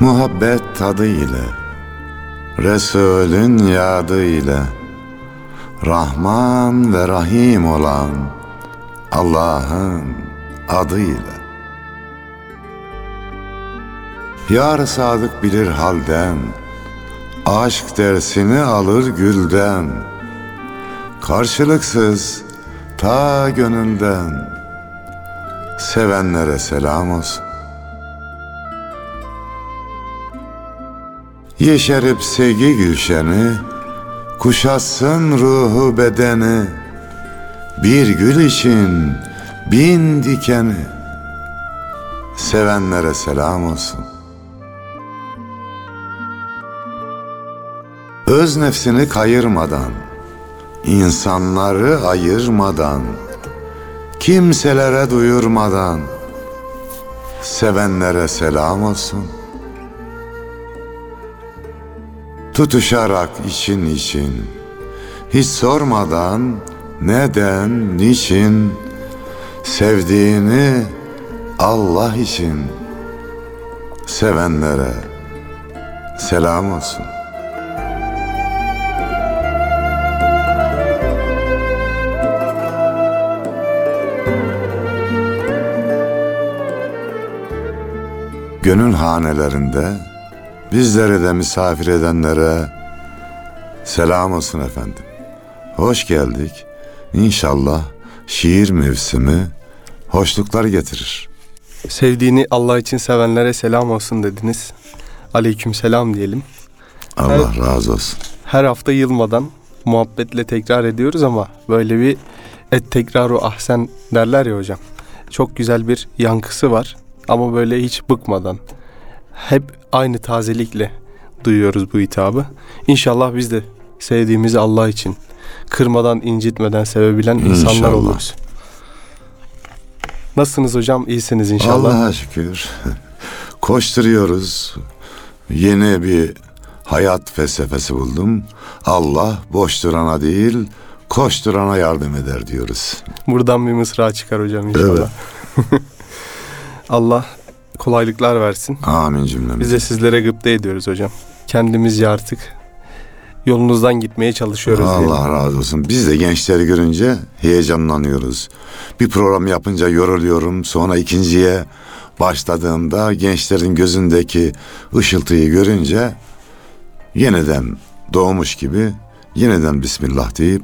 Muhabbet tadı ile Resulün yadı ile Rahman ve Rahim olan Allah'ın adıyla. Yar sadık bilir halden Aşk dersini alır gülden Karşılıksız ta gönülden. Sevenlere selam olsun. Yeşerip sevgi gülşeni Kuşatsın ruhu bedeni. Bir gül için bin dikeni. Sevenlere selam olsun Öz nefsini kayırmadan insanları ayırmadan Kimselere duyurmadan Sevenlere selam olsun. Tutuşarak için için Hiç sormadan neden, niçin Sevdiğini Allah için Sevenlere selam olsun Gönül hanelerinde bizleri de misafir edenlere selam olsun efendim. Hoş geldik. İnşallah şiir mevsimi hoşluklar getirir. Sevdiğini Allah için sevenlere selam olsun dediniz. Aleyküm selam diyelim. Allah razı olsun. Her hafta yılmadan muhabbetle tekrar ediyoruz ama böyle bir et tekraru ahsen derler ya hocam. Çok güzel bir yankısı var ama böyle hiç bıkmadan hep aynı tazelikle duyuyoruz bu hitabı. İnşallah biz de sevdiğimizi Allah için kırmadan incitmeden sevebilen insanlar İnşallah. oluruz. Nasılsınız hocam? İyisiniz inşallah. Allah'a şükür. Koşturuyoruz. Yeni bir hayat felsefesi buldum. Allah boş durana değil, koşturana yardım eder diyoruz. Buradan bir mısra çıkar hocam inşallah. Allah kolaylıklar versin. Amin cümlemiz. Biz de sizlere gıpta ediyoruz hocam. Kendimizce artık yolunuzdan gitmeye çalışıyoruz. Allah razı olsun. Biz de gençleri görünce heyecanlanıyoruz. Bir program yapınca yoruluyorum. Sonra ikinciye başladığımda gençlerin gözündeki ışıltıyı görünce yeniden doğmuş gibi yeniden Bismillah deyip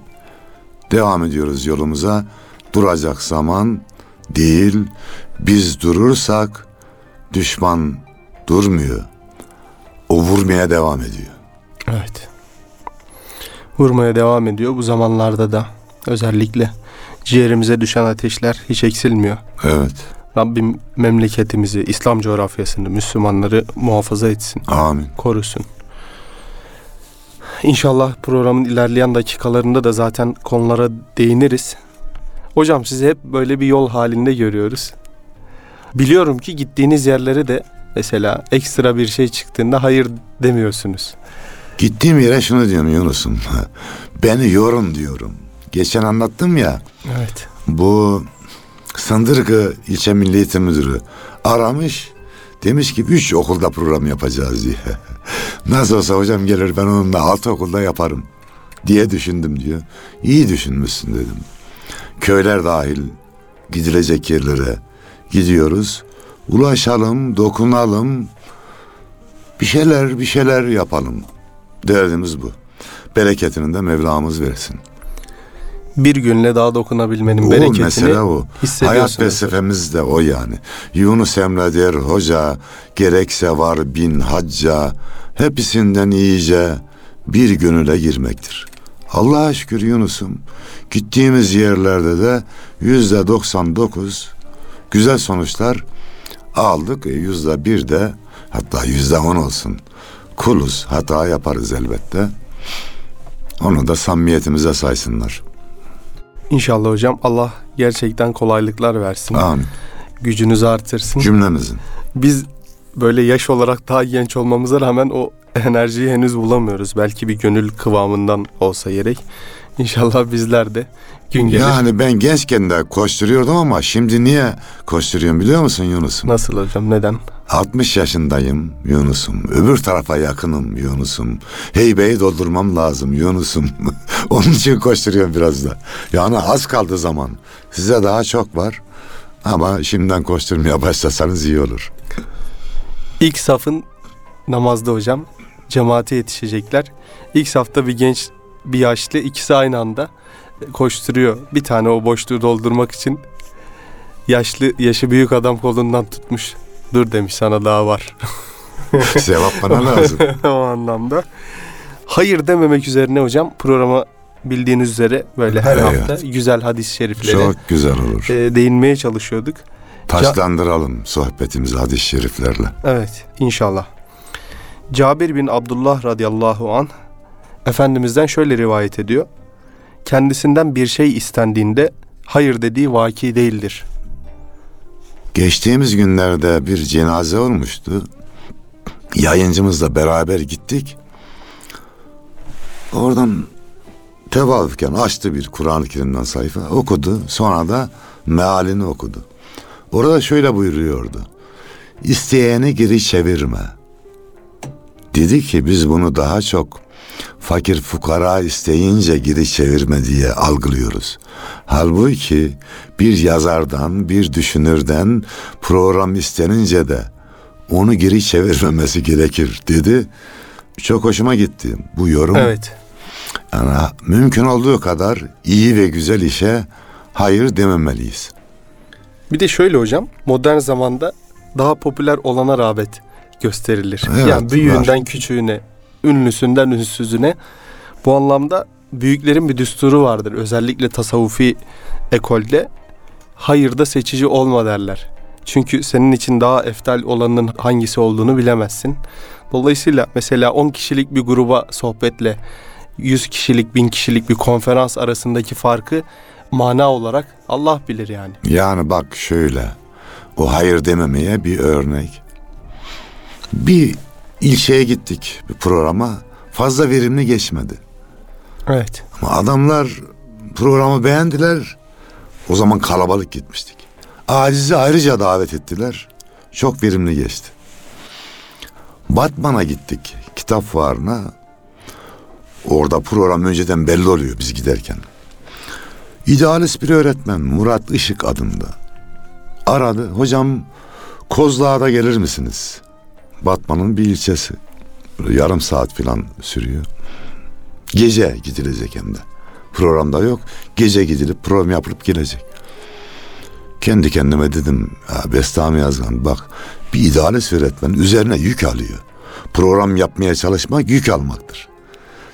devam ediyoruz yolumuza. Duracak zaman değil. Biz durursak düşman durmuyor. O vurmaya devam ediyor. Evet. Vurmaya devam ediyor. Bu zamanlarda da özellikle ciğerimize düşen ateşler hiç eksilmiyor. Evet. Rabbim memleketimizi, İslam coğrafyasını, Müslümanları muhafaza etsin, Amin. korusun. İnşallah programın ilerleyen dakikalarında da zaten konulara değiniriz. Hocam sizi hep böyle bir yol halinde görüyoruz. Biliyorum ki gittiğiniz yerlere de mesela ekstra bir şey çıktığında hayır demiyorsunuz. Gittiğim yere şunu diyorum Yunus'um. Beni yorun diyorum. Geçen anlattım ya. Evet. Bu Sındırgı ilçe milli eğitim müdürü aramış. Demiş ki üç okulda program yapacağız diye. Nasıl olsa hocam gelir ben onunla altı okulda yaparım diye düşündüm diyor. İyi düşünmüşsün dedim. Köyler dahil gidilecek yerlere gidiyoruz. Ulaşalım, dokunalım. Bir şeyler bir şeyler yapalım. Derdimiz bu. Bereketini de Mevlamız versin. Bir günle daha dokunabilmenin O bereketini mesele o. Hayat felsefemiz de o yani. Yunus Emre der hoca, gerekse var bin hacca, hepsinden iyice bir gönüle girmektir. Allah'a şükür Yunus'um, gittiğimiz yerlerde de yüzde 99 güzel sonuçlar aldık. E, Yüzde bir de hatta yüzde on olsun. Kuluz, hata yaparız elbette. Onu da samimiyetimize saysınlar. İnşallah hocam Allah gerçekten kolaylıklar versin. Amin. Gücünüzü artırsın. Cümlemizin. Biz böyle yaş olarak daha genç olmamıza rağmen o enerjiyi henüz bulamıyoruz. Belki bir gönül kıvamından olsa gerek. İnşallah bizler de gün gelir. Yani ben gençken de koşturuyordum ama şimdi niye koşturuyorum biliyor musun Yunus'um? Nasıl hocam neden? 60 yaşındayım Yunus'um. Öbür tarafa yakınım Yunus'um. Heybeyi doldurmam lazım Yunus'um. Onun için koşturuyorum biraz da. Yani az kaldı zaman. Size daha çok var. Ama şimdiden koşturmaya başlasanız iyi olur. İlk safın namazda hocam cemaate yetişecekler. İlk safta bir genç bir yaşlı ikisi aynı anda koşturuyor. Bir tane o boşluğu doldurmak için yaşlı yaşı büyük adam kolundan tutmuş. Dur demiş sana daha var. Sevap bana lazım. o anlamda. Hayır dememek üzerine hocam programa bildiğiniz üzere böyle her Evet. hafta güzel hadis-i şeriflere Çok güzel olur. e, değinmeye çalışıyorduk. Taşlandıralım sohbetimizi hadis-i şeriflerle. Evet inşallah. Cabir bin Abdullah radıyallahu an Efendimiz'den şöyle rivayet ediyor. Kendisinden bir şey istendiğinde hayır dediği vaki değildir. Geçtiğimiz günlerde bir cenaze olmuştu. Yayıncımızla beraber gittik. Oradan tevafüken açtı bir Kur'an-ı Kerim'den sayfa okudu. Sonra da mealini okudu. Orada şöyle buyuruyordu. İsteyeni geri çevirme. Dedi ki biz bunu daha çok fakir fukara isteyince geri çevirme diye algılıyoruz. Halbuki bir yazardan, bir düşünürden program istenince de onu geri çevirmemesi gerekir dedi. Çok hoşuma gitti bu yorum. Evet. Yani mümkün olduğu kadar iyi ve güzel işe hayır dememeliyiz. Bir de şöyle hocam modern zamanda daha popüler olana rağbet gösterilir. Evet, yani büyüğünden var. küçüğüne, ünlüsünden ünsüzüne. Bu anlamda büyüklerin bir düsturu vardır. Özellikle tasavvufi ekolde hayırda seçici olma derler. Çünkü senin için daha eftal olanın hangisi olduğunu bilemezsin. Dolayısıyla mesela 10 kişilik bir gruba sohbetle 100 kişilik, 1000 kişilik bir konferans arasındaki farkı mana olarak Allah bilir yani. Yani bak şöyle. O hayır dememeye bir örnek. Bir ilçeye gittik bir programa. Fazla verimli geçmedi. Evet. Ama adamlar programı beğendiler. O zaman kalabalık gitmiştik. Acizi ayrıca davet ettiler. Çok verimli geçti. Batman'a gittik. Kitap fuarına. Orada program önceden belli oluyor biz giderken. İdealist bir öğretmen Murat Işık adında. Aradı. Hocam Kozlağ'da gelir misiniz? Batman'ın bir ilçesi. Böyle yarım saat falan sürüyor. Gece gidilecek hem de. Programda yok. Gece gidilip program yapılıp gelecek. Kendi kendime dedim. Ya Bestami Yazgan bak bir idealist öğretmen üzerine yük alıyor. Program yapmaya çalışmak yük almaktır.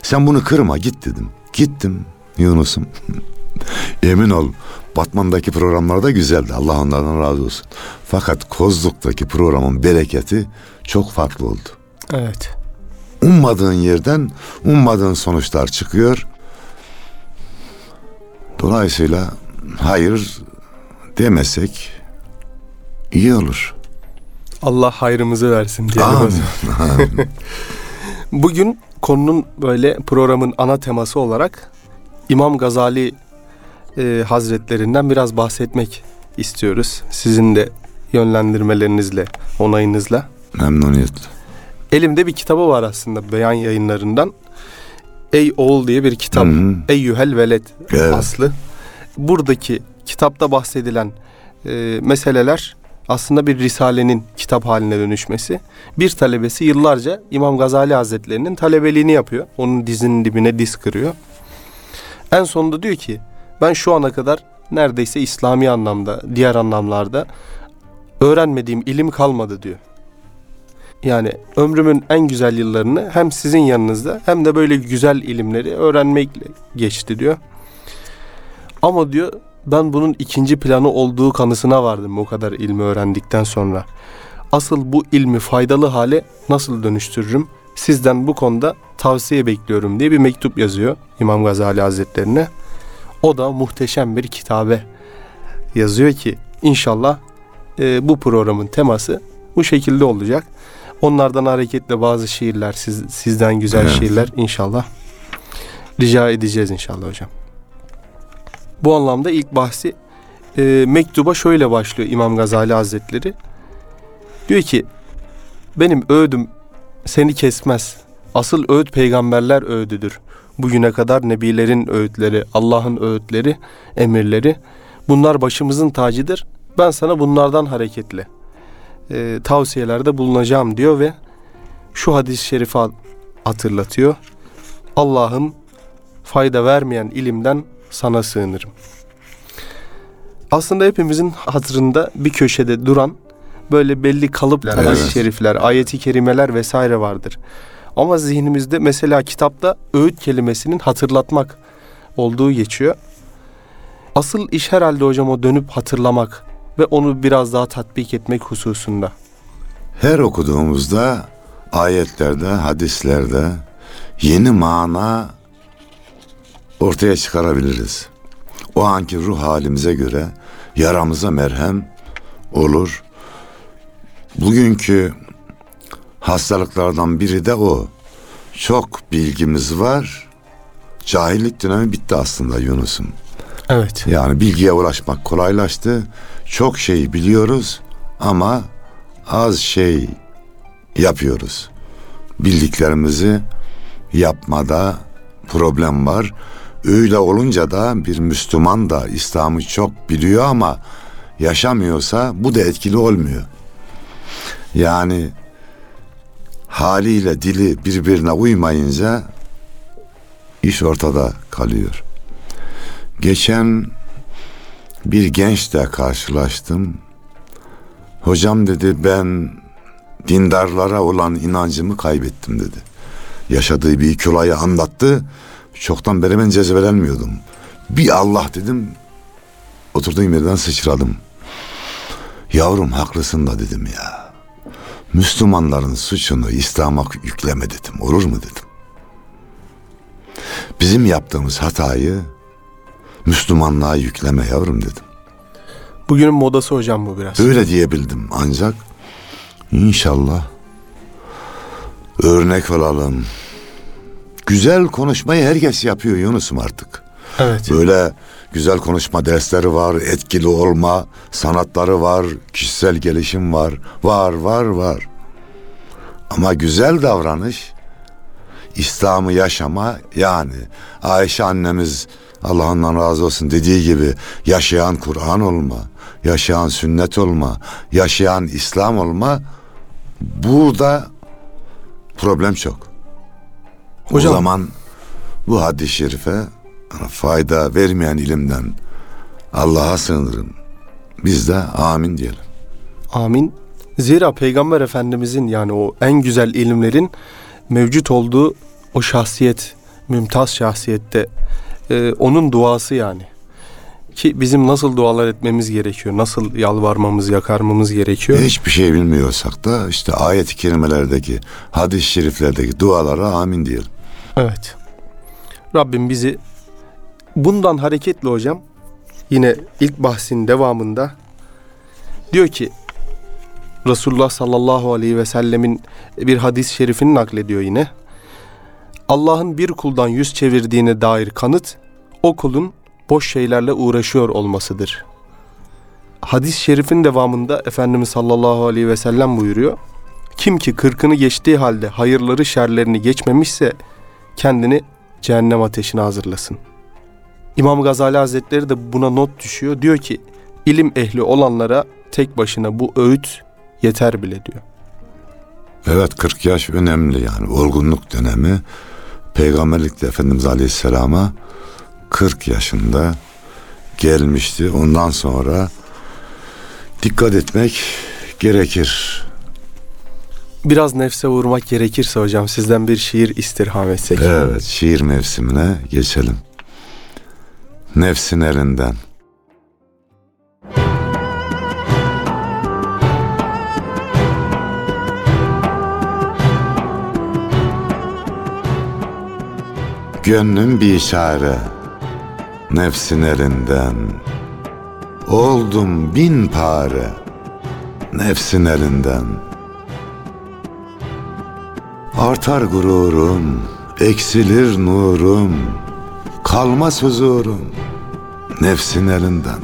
Sen bunu kırma git dedim. Gittim Yunus'um. Emin ol Batman'daki programlar da güzeldi. Allah onlardan razı olsun. Fakat Kozluk'taki programın bereketi çok farklı oldu. Evet. Ummadığın yerden ummadığın sonuçlar çıkıyor. Dolayısıyla hayır demesek iyi olur. Allah hayrımızı versin diyelim. Amin. Amin. Bugün konunun böyle programın ana teması olarak İmam Gazali e, Hazretlerinden biraz bahsetmek istiyoruz. Sizin de yönlendirmelerinizle, onayınızla. Memnuniyetle. Elimde bir kitabı var aslında beyan yayınlarından. Ey oğul diye bir kitap. Hı hı. Eyyühel veled Evet. aslı. Buradaki kitapta bahsedilen e, meseleler aslında bir risalenin kitap haline dönüşmesi. Bir talebesi yıllarca İmam Gazali Hazretlerinin talebeliğini yapıyor. Onun dizinin dibine diz kırıyor. En sonunda diyor ki ben şu ana kadar neredeyse İslami anlamda, diğer anlamlarda öğrenmediğim ilim kalmadı diyor. Yani ömrümün en güzel yıllarını hem sizin yanınızda hem de böyle güzel ilimleri öğrenmekle geçti diyor. Ama diyor ben bunun ikinci planı olduğu kanısına vardım o kadar ilmi öğrendikten sonra. Asıl bu ilmi faydalı hale nasıl dönüştürürüm? Sizden bu konuda tavsiye bekliyorum diye bir mektup yazıyor İmam Gazali Hazretlerine. O da muhteşem bir kitabe yazıyor ki inşallah e, bu programın teması bu şekilde olacak. Onlardan hareketle bazı şiirler, siz, sizden güzel Evet. şiirler inşallah rica edeceğiz inşallah hocam. Bu anlamda ilk bahsi e, mektuba şöyle başlıyor İmam Gazali Hazretleri. Diyor ki benim öğüdüm seni kesmez. Asıl öğüt peygamberler öğüdüdür. Bugüne kadar nebilerin öğütleri, Allah'ın öğütleri, emirleri bunlar başımızın tacıdır. Ben sana bunlardan hareketle e, tavsiyelerde bulunacağım diyor ve şu hadis-i şerifi hatırlatıyor. Allah'ım fayda vermeyen ilimden sana sığınırım. Aslında hepimizin hatırında bir köşede duran böyle belli Evet. hadis-i şerifler, ayeti kerimeler vesaire vardır. Ama zihnimizde mesela kitapta öğüt kelimesinin hatırlatmak olduğu geçiyor. Asıl iş herhalde hocam o dönüp hatırlamak ve onu biraz daha tatbik etmek hususunda. Her okuduğumuzda ayetlerde, hadislerde yeni mana ortaya çıkarabiliriz. O anki ruh halimize göre yaramıza merhem olur. Bugünkü hastalıklardan biri de o. Çok bilgimiz var. Cahillik dönemi bitti aslında Yunus'um. Evet. Yani bilgiye ulaşmak kolaylaştı. Çok şey biliyoruz ama az şey yapıyoruz. Bildiklerimizi yapmada problem var. Öyle olunca da bir Müslüman da İslam'ı çok biliyor ama yaşamıyorsa bu da etkili olmuyor. Yani haliyle dili birbirine uymayınca iş ortada kalıyor. Geçen bir gençle karşılaştım. Hocam dedi ben dindarlara olan inancımı kaybettim dedi. Yaşadığı bir iki olayı anlattı. Çoktan beri ben cezbelenmiyordum. Bir Allah dedim. Oturduğum yerden sıçradım. Yavrum haklısın da dedim ya. Müslümanların suçunu İslam'a yükleme dedim. Olur mu dedim. Bizim yaptığımız hatayı Müslümanlığa yükleme yavrum dedim. Bugünün modası hocam bu biraz. Öyle diyebildim ancak inşallah örnek olalım. Güzel konuşmayı herkes yapıyor Yunus'um artık. Evet. Böyle güzel konuşma dersleri var, etkili olma sanatları var, kişisel gelişim var. Var, var, var. Ama güzel davranış İslam'ı yaşama yani Ayşe annemiz Allah ondan razı olsun dediği gibi yaşayan Kur'an olma, yaşayan sünnet olma, yaşayan İslam olma burada problem çok. Hocam- O zaman bu hadis-i şerife fayda vermeyen ilimden Allah'a sığınırım. Biz de amin diyelim. Amin. Zira Peygamber Efendimizin yani o en güzel ilimlerin mevcut olduğu o şahsiyet, mümtaz şahsiyette e, onun duası yani. Ki bizim nasıl dualar etmemiz gerekiyor, nasıl yalvarmamız, yakarmamız gerekiyor. Hiçbir şey bilmiyorsak da işte ayet-i kerimelerdeki, hadis-i şeriflerdeki dualara amin diyelim. Evet. Rabbim bizi bundan hareketle hocam yine ilk bahsin devamında diyor ki Resulullah sallallahu aleyhi ve sellemin bir hadis-i şerifini naklediyor yine. Allah'ın bir kuldan yüz çevirdiğine dair kanıt o kulun boş şeylerle uğraşıyor olmasıdır. Hadis-i şerifin devamında Efendimiz sallallahu aleyhi ve sellem buyuruyor. Kim ki kırkını geçtiği halde hayırları şerlerini geçmemişse kendini cehennem ateşine hazırlasın. İmam Gazali Hazretleri de buna not düşüyor. Diyor ki ilim ehli olanlara tek başına bu öğüt yeter bile diyor. Evet 40 yaş önemli yani olgunluk dönemi. Peygamberlikte Efendimiz Aleyhisselam'a 40 yaşında gelmişti. Ondan sonra dikkat etmek gerekir. Biraz nefse vurmak gerekirse hocam sizden bir şiir istirham etsek. Evet şiir mevsimine geçelim. Nefsin elinden. Gönlüm bir işare, nefsin elinden. Oldum bin pare, nefsin elinden. Artar gururum, eksilir nurum, kalmaz huzurum nefsin elinden.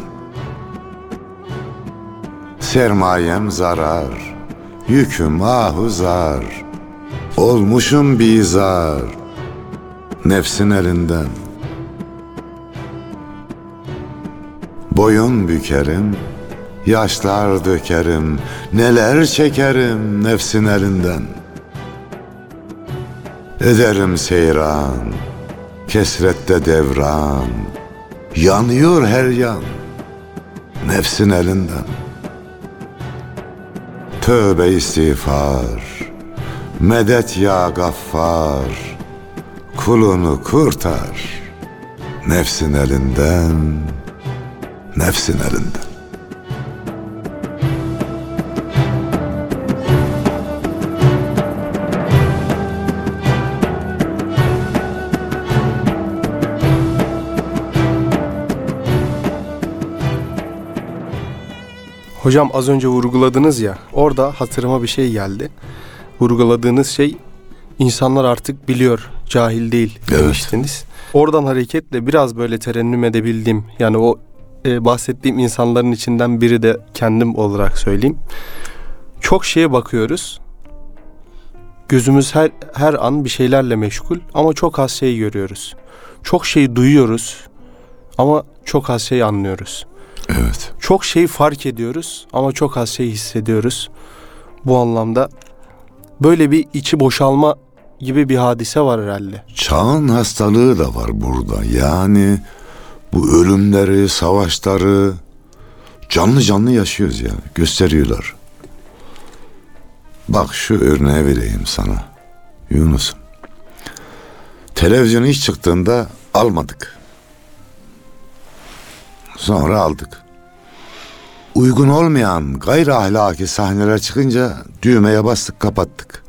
Sermayem zarar, yüküm ahuzar, olmuşum bizar nefsin elinden. Boyun bükerim, yaşlar dökerim, neler çekerim nefsin elinden. Ederim seyran, kesrette devran, yanıyor her yan nefsin elinden. Tövbe istiğfar, medet ya gaffar, kulunu kurtar nefsin elinden, nefsin elinden. Hocam az önce vurguladınız ya orada hatırıma bir şey geldi. Vurguladığınız şey insanlar artık biliyor cahil değil Evet. demiştiniz. Oradan hareketle biraz böyle terennüm edebildiğim yani o e, bahsettiğim insanların içinden biri de kendim olarak söyleyeyim. Çok şeye bakıyoruz. Gözümüz her her an bir şeylerle meşgul ama çok az şey görüyoruz. Çok şey duyuyoruz ama çok az şey anlıyoruz. Evet. Çok şey fark ediyoruz ama çok az şey hissediyoruz. Bu anlamda böyle bir içi boşalma gibi bir hadise var herhalde. Çağın hastalığı da var burada. Yani bu ölümleri, savaşları canlı canlı yaşıyoruz yani. Gösteriyorlar. Bak şu örneği vereyim sana. Yunus'um. Televizyon ilk çıktığında almadık. Sonra aldık. Uygun olmayan gayri ahlaki sahneler çıkınca düğmeye bastık kapattık.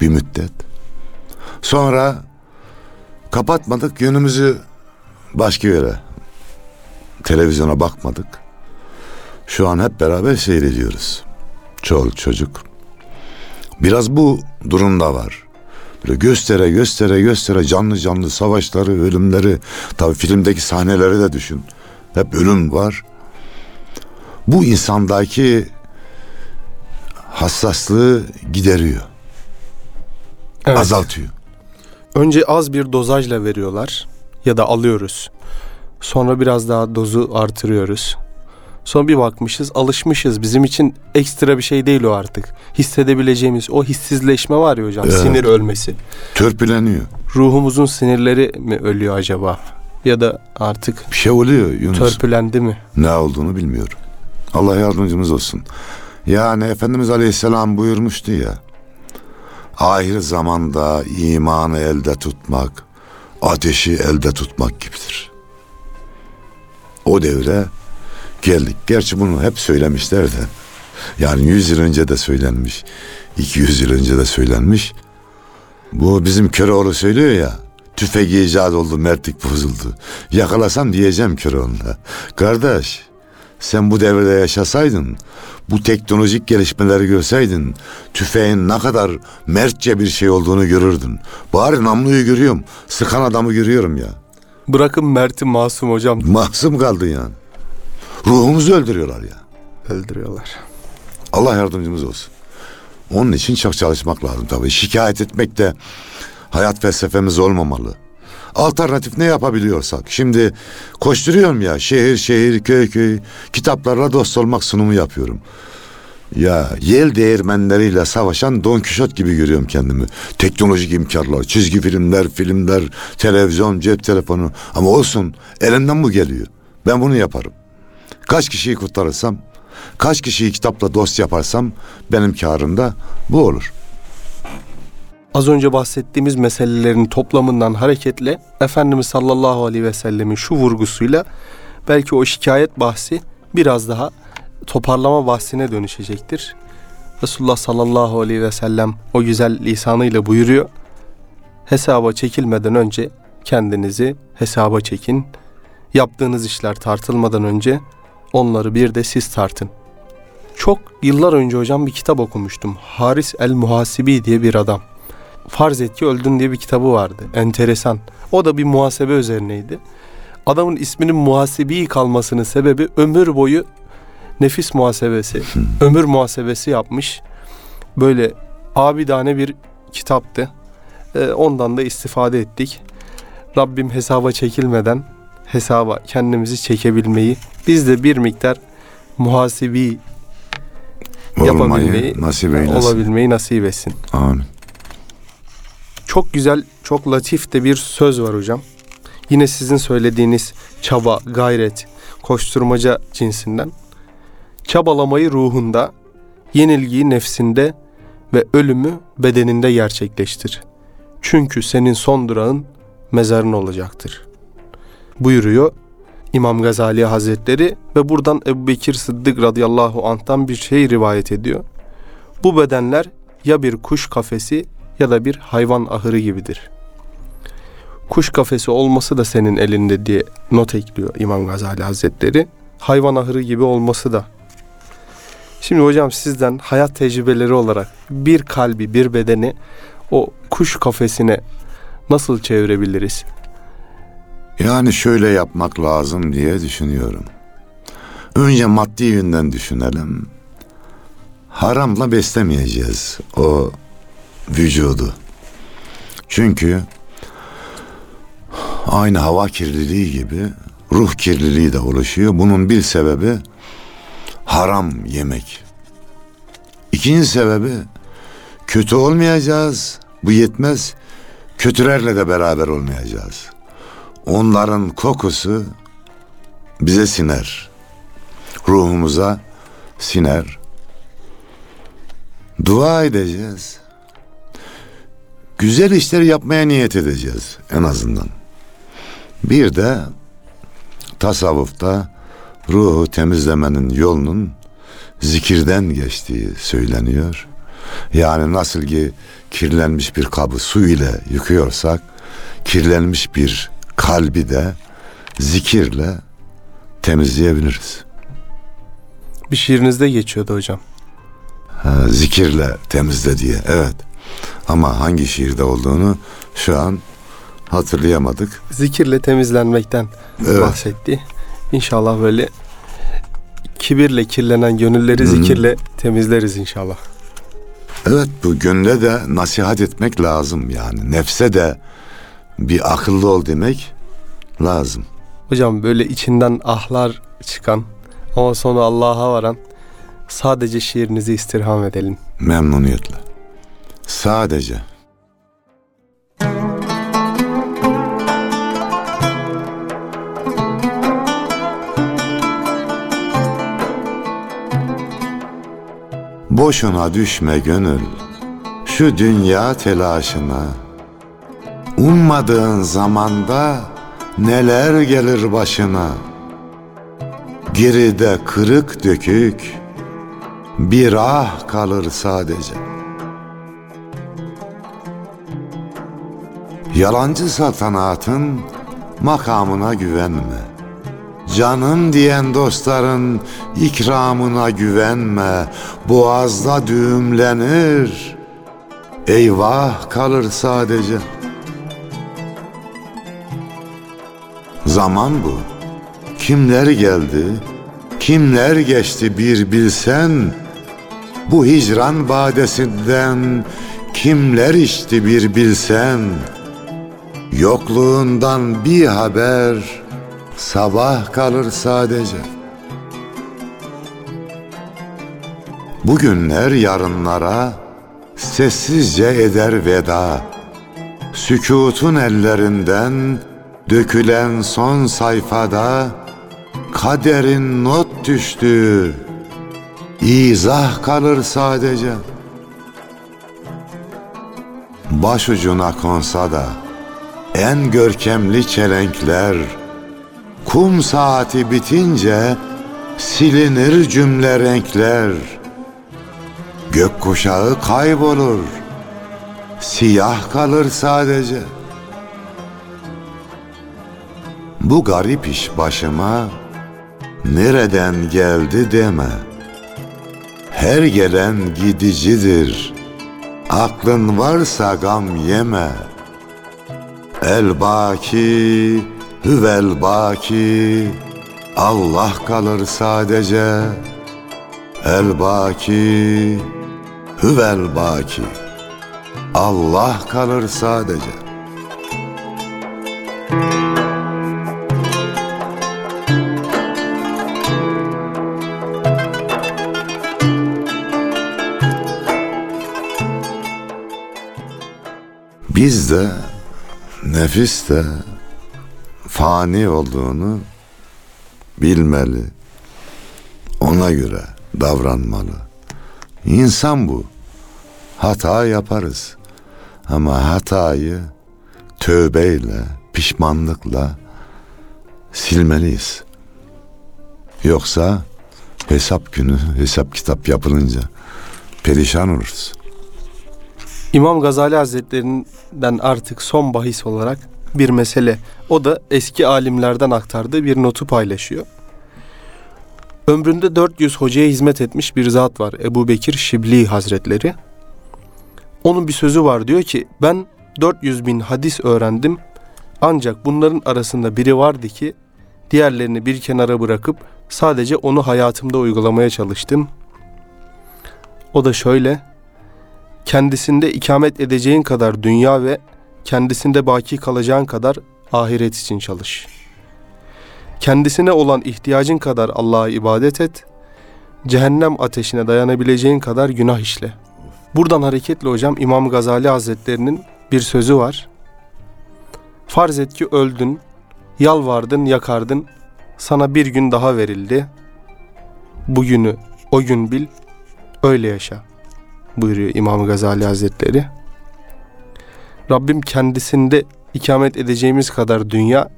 Bir müddet. Sonra kapatmadık yönümüzü başka yere. Televizyona bakmadık. Şu an hep beraber seyrediyoruz. Çoluk çocuk. Biraz bu durumda var. Böyle göstere göstere göstere canlı canlı savaşları, ölümleri, tabii filmdeki sahneleri de düşün. Hep ölüm var. Bu insandaki hassaslığı gideriyor, Evet. azaltıyor. Önce az bir dozajla veriyorlar ya da alıyoruz. Sonra biraz daha dozu artırıyoruz. Sonra bir bakmışız, alışmışız. Bizim için ekstra bir şey değil o artık. Hissedebileceğimiz o hissizleşme var ya hocam, Evet. sinir ölmesi. Törpüleniyor. Ruhumuzun sinirleri mi ölüyor acaba? Ya da artık Bir şey oluyor Yunus. törpülendi mi? ne olduğunu bilmiyorum. Allah yardımcımız olsun. Yani Efendimiz Aleyhisselam buyurmuştu ya. Ahir zamanda imanı elde tutmak, ateşi elde tutmak gibidir. O devre geldik. Gerçi bunu hep söylemişler de. Yani 100 yıl önce de söylenmiş. 200 yıl önce de söylenmiş. Bu bizim Köroğlu söylüyor ya. Tüfek icat oldu, mertlik bozuldu. Yakalasam diyeceğim Köroğlu'na. Kardeş, sen bu devirde yaşasaydın, bu teknolojik gelişmeleri görseydin, tüfeğin ne kadar mertçe bir şey olduğunu görürdün. Bari namluyu görüyorum, sıkan adamı görüyorum ya. Bırakın Mert'i masum hocam Mahzum kaldın yani. Ruhumuzu öldürüyorlar ya. öldürüyorlar. Allah yardımcımız olsun. Onun için çok çalışmak lazım tabii. Şikayet etmek de hayat felsefemiz olmamalı. Alternatif ne yapabiliyorsak. Şimdi koşturuyorum ya şehir şehir köy köy kitaplarla dost olmak sunumu yapıyorum. Ya yel değirmenleriyle savaşan Don Kişot gibi görüyorum kendimi. Teknolojik imkanlar, çizgi filmler, filmler, televizyon, cep telefonu. Ama olsun elimden bu geliyor. Ben bunu yaparım. Kaç kişiyi kurtarırsam, kaç kişiyi kitapla dost yaparsam benim karım da bu olur. Az önce bahsettiğimiz meselelerin toplamından hareketle Efendimiz sallallahu aleyhi ve sellemin şu vurgusuyla belki o şikayet bahsi biraz daha toparlama bahsine dönüşecektir. Resulullah sallallahu aleyhi ve sellem o güzel lisanıyla buyuruyor. Hesaba çekilmeden önce kendinizi hesaba çekin. Yaptığınız işler tartılmadan önce onları bir de siz tartın. Çok yıllar önce hocam bir kitap okumuştum. Haris el Muhasibi diye bir adam. Farz et ki öldün diye bir kitabı vardı. Enteresan. O da bir muhasebe üzerineydi. Adamın isminin muhasebi kalmasının sebebi ömür boyu nefis muhasebesi, ömür muhasebesi yapmış. Böyle abidane bir kitaptı. Ee, ondan da istifade ettik. Rabbim hesaba çekilmeden hesaba kendimizi çekebilmeyi, biz de bir miktar muhasebi Olmayı yapabilmeyi, nasip eylesin. olabilmeyi nasip etsin. Amin. Çok güzel, çok latif de bir söz var hocam. Yine sizin söylediğiniz çaba, gayret, koşturmaca cinsinden. Çabalamayı ruhunda, yenilgiyi nefsinde ve ölümü bedeninde gerçekleştir. Çünkü senin son durağın mezarın olacaktır. Buyuruyor İmam Gazali Hazretleri ve buradan Ebu Bekir Sıddık radıyallahu anh'tan bir şey rivayet ediyor. Bu bedenler ya bir kuş kafesi ya da bir hayvan ahırı gibidir. Kuş kafesi olması da senin elinde diye not ekliyor İmam Gazali Hazretleri. Hayvan ahırı gibi olması da. Şimdi hocam sizden hayat tecrübeleri olarak bir kalbi, bir bedeni o kuş kafesine nasıl çevirebiliriz? Yani şöyle yapmak lazım diye düşünüyorum. Önce maddi yönden düşünelim. Haramla beslemeyeceğiz o vücudu. Çünkü aynı hava kirliliği gibi ruh kirliliği de oluşuyor. Bunun bir sebebi haram yemek. İkinci sebebi kötü olmayacağız. Bu yetmez. Kötülerle de beraber olmayacağız. Onların kokusu bize siner. Ruhumuza siner. Dua edeceğiz. Güzel işler yapmaya niyet edeceğiz en azından. Bir de tasavvufta ruhu temizlemenin yolunun zikirden geçtiği söyleniyor. Yani nasıl ki kirlenmiş bir kabı su ile yıkıyorsak kirlenmiş bir kalbi de zikirle temizleyebiliriz. Bir şiirinizde geçiyordu hocam. Ha, zikirle temizle diye evet. Ama hangi şiirde olduğunu şu an hatırlayamadık. Zikirle temizlenmekten Evet. bahsetti. İnşallah böyle kibirle kirlenen gönülleri zikirle temizleriz inşallah. Evet bu gönle de nasihat etmek lazım yani. Nefse de bir akıllı ol demek lazım. Hocam böyle içinden ahlar çıkan ama sonu Allah'a varan sadece şiirinizi istirham edelim. Memnuniyetle. Sadece. Boşuna düşme gönül şu dünya telaşına. Ummadığın zamanda neler gelir başına. Geride kırık dökük bir ah kalır sadece. Yalancı saltanatın makamına güvenme. Canım diyen dostların ikramına güvenme. Boğazda düğümlenir. Eyvah kalır sadece. Zaman bu. Kimler geldi, kimler geçti bir bilsen. Bu hicran badesinden kimler içti bir bilsen. Yokluğundan bir haber sabah kalır sadece. Bugünler yarınlara sessizce eder veda. Sükutun ellerinden dökülen son sayfada kaderin not düştü. İzah kalır sadece. Başucuna konsa da en görkemli çelenkler kum saati bitince silinir cümle renkler. Gökkuşağı kaybolur. Siyah kalır sadece. Bu garip iş başıma nereden geldi deme. Her gelen gidicidir. Aklın varsa gam yeme. El baki, hüvel baki. Allah kalır sadece. El baki, hüvel baki. Allah kalır sadece. Biz de nefis de fani olduğunu bilmeli. Ona göre davranmalı. İnsan bu. Hata yaparız. Ama hatayı tövbeyle, pişmanlıkla silmeliyiz. Yoksa hesap günü, hesap kitap yapılınca perişan oluruz. İmam Gazali Hazretlerinden artık son bahis olarak bir mesele. O da eski alimlerden aktardığı bir notu paylaşıyor. Ömründe 400 hocaya hizmet etmiş bir zat var. Ebu Bekir Şibli Hazretleri. Onun bir sözü var diyor ki ben 400 bin hadis öğrendim. Ancak bunların arasında biri vardı ki diğerlerini bir kenara bırakıp sadece onu hayatımda uygulamaya çalıştım. O da şöyle kendisinde ikamet edeceğin kadar dünya ve kendisinde baki kalacağın kadar ahiret için çalış. Kendisine olan ihtiyacın kadar Allah'a ibadet et. Cehennem ateşine dayanabileceğin kadar günah işle. Buradan hareketle hocam İmam Gazali Hazretlerinin bir sözü var. Farz et ki öldün, yalvardın, yakardın, sana bir gün daha verildi. Bugünü o gün bil, öyle yaşa buyuruyor İmam Gazali Hazretleri. Rabbim kendisinde ikamet edeceğimiz kadar dünya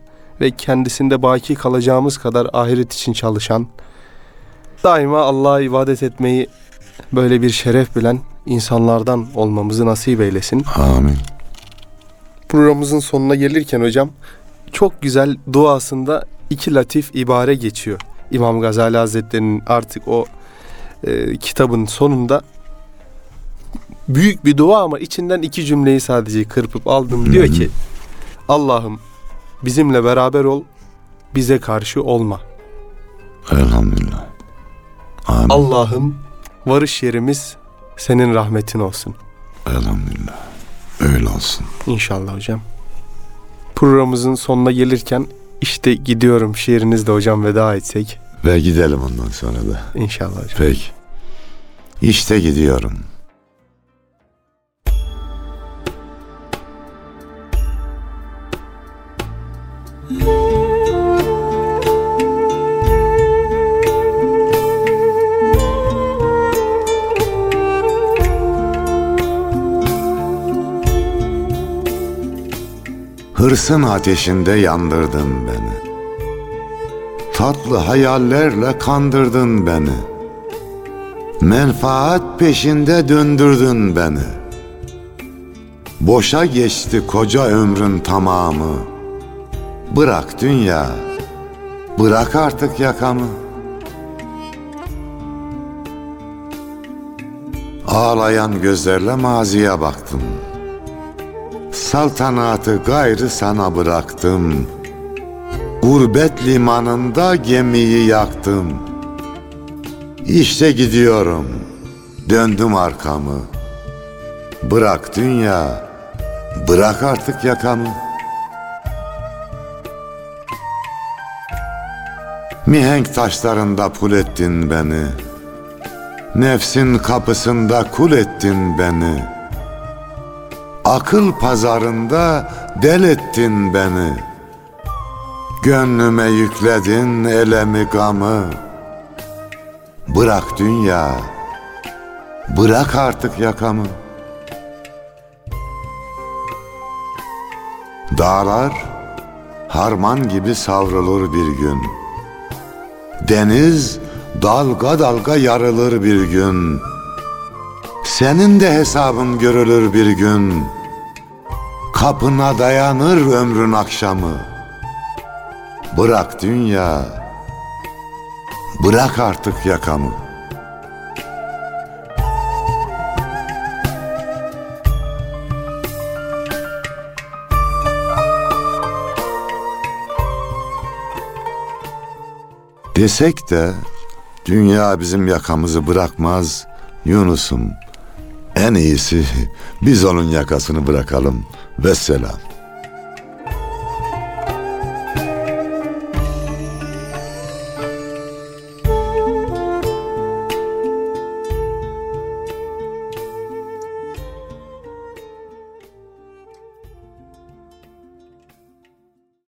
ve kendisinde baki kalacağımız kadar ahiret için çalışan, daima Allah'a ibadet etmeyi böyle bir şeref bilen insanlardan olmamızı nasip eylesin. Amin. Programımızın sonuna gelirken hocam çok güzel duasında iki latif ibare geçiyor. İmam Gazali Hazretleri'nin artık o e, kitabın sonunda büyük bir dua ama içinden iki cümleyi sadece kırpıp aldım. Diyor ki Allah'ım bizimle beraber ol, bize karşı olma. Elhamdülillah. Amin. Allah'ım varış yerimiz senin rahmetin olsun. Elhamdülillah. Öyle olsun. İnşallah hocam. Programımızın sonuna gelirken işte gidiyorum şiirinizle hocam veda etsek. Ve gidelim ondan sonra da. İnşallah hocam. Peki. İşte gidiyorum. Hırsın ateşinde yandırdın beni. Tatlı hayallerle kandırdın beni. Menfaat peşinde döndürdün beni. Boşa geçti koca ömrün tamamı. Bırak dünya, bırak artık yakamı. Ağlayan gözlerle maziye baktım. Saltanatı gayrı sana bıraktım. Gurbet limanında gemiyi yaktım. İşte gidiyorum. Döndüm arkamı. Bırak dünya. Bırak artık yakamı. Mihenk taşlarında pul ettin beni. Nefsin kapısında kul ettin beni. Akıl pazarında del ettin beni. Gönlüme yükledin elemi gamı. Bırak dünya, bırak artık yakamı. Dağlar harman gibi savrulur bir gün. Deniz dalga dalga yarılır bir gün. Senin de hesabın görülür bir gün. Kapına dayanır ömrün akşamı. Bırak dünya. Bırak artık yakamı. Desek de dünya bizim yakamızı bırakmaz Yunus'um. En iyisi biz onun yakasını bırakalım. Vesselam.